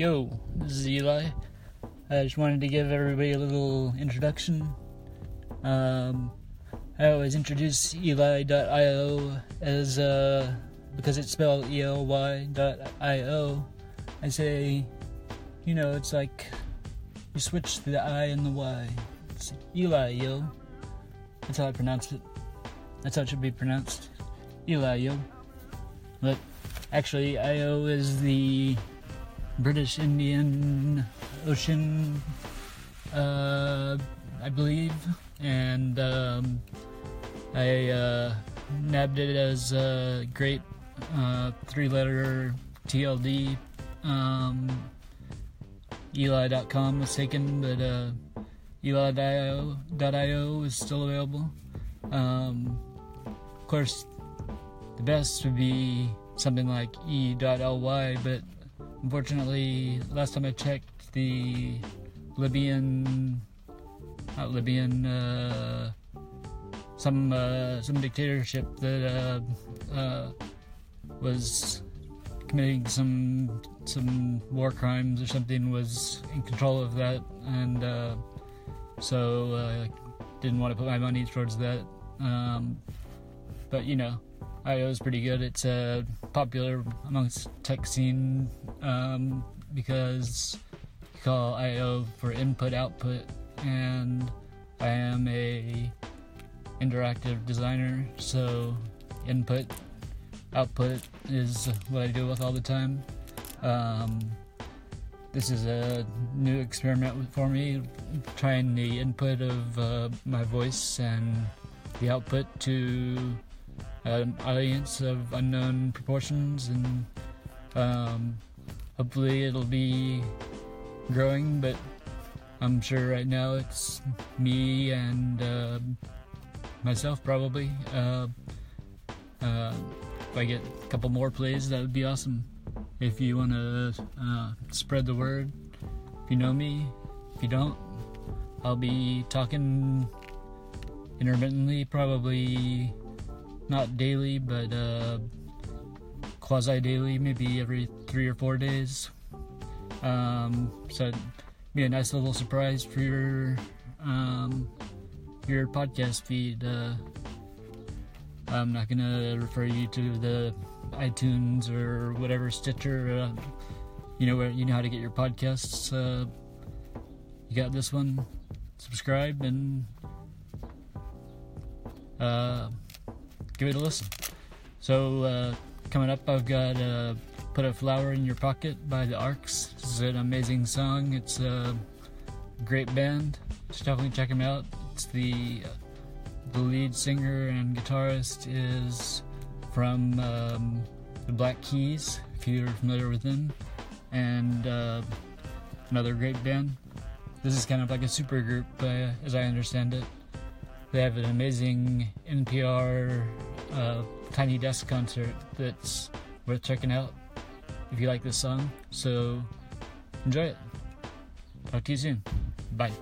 Yo, this is Eli. I just wanted to give everybody a little introduction. Um, I always introduce Ely.io as, uh, because it's spelled E-L-Y.io. I say, you know, it's like you switch the I and the Y. It's Eli, yo. That's how I pronounce it. That's how it should be pronounced. Eli, yo. But actually, IO is the British Indian Ocean, uh, I believe, and um, I uh, nabbed it as a great uh, three-letter TLD. Um, Ely.com was taken, but uh, Ely.io is still available. Um, of course, the best would be something like e.ly, but unfortunately, last time I checked, the Libyan, not Libyan, uh, some uh, some dictatorship that uh, uh, was committing some some war crimes or something was in control of that, and uh, so uh, didn't want to put my money towards that. Um, but you know, IO is pretty good. It's uh, popular amongst tech scene um, because you call IO for input output, and I am a interactive designer, so input output is what I deal with all the time. Um, this is a new experiment for me, trying the input of uh, my voice and the output to an audience of unknown proportions, and um, hopefully it'll be growing. But I'm sure right now it's me and uh, myself probably. Uh, uh, if I get a couple more plays, that would be awesome. If you want to uh, spread the word, if you know me, if you don't, I'll be talking intermittently, probably not daily, but uh, quasi daily, maybe every three or four days. Um, so it'd be a nice little surprise for your um, your podcast feed. Uh, I'm not gonna refer you to the iTunes or whatever Stitcher. Uh, you know where you know how to get your podcasts. Uh, you got this one. Subscribe and uh, give it a listen. So uh, coming up, I've got uh, "Put a Flower in Your Pocket" by the Arcs. This is an amazing song. It's a great band. Definitely check them out. It's the the lead singer and guitarist is from um, the Black Keys, if you're familiar with them, and uh, another great band. This is kind of like a super group, uh, as I understand it. They have an amazing NPR uh, Tiny Desk concert that's worth checking out if you like this song. So enjoy it. Talk to you soon. Bye.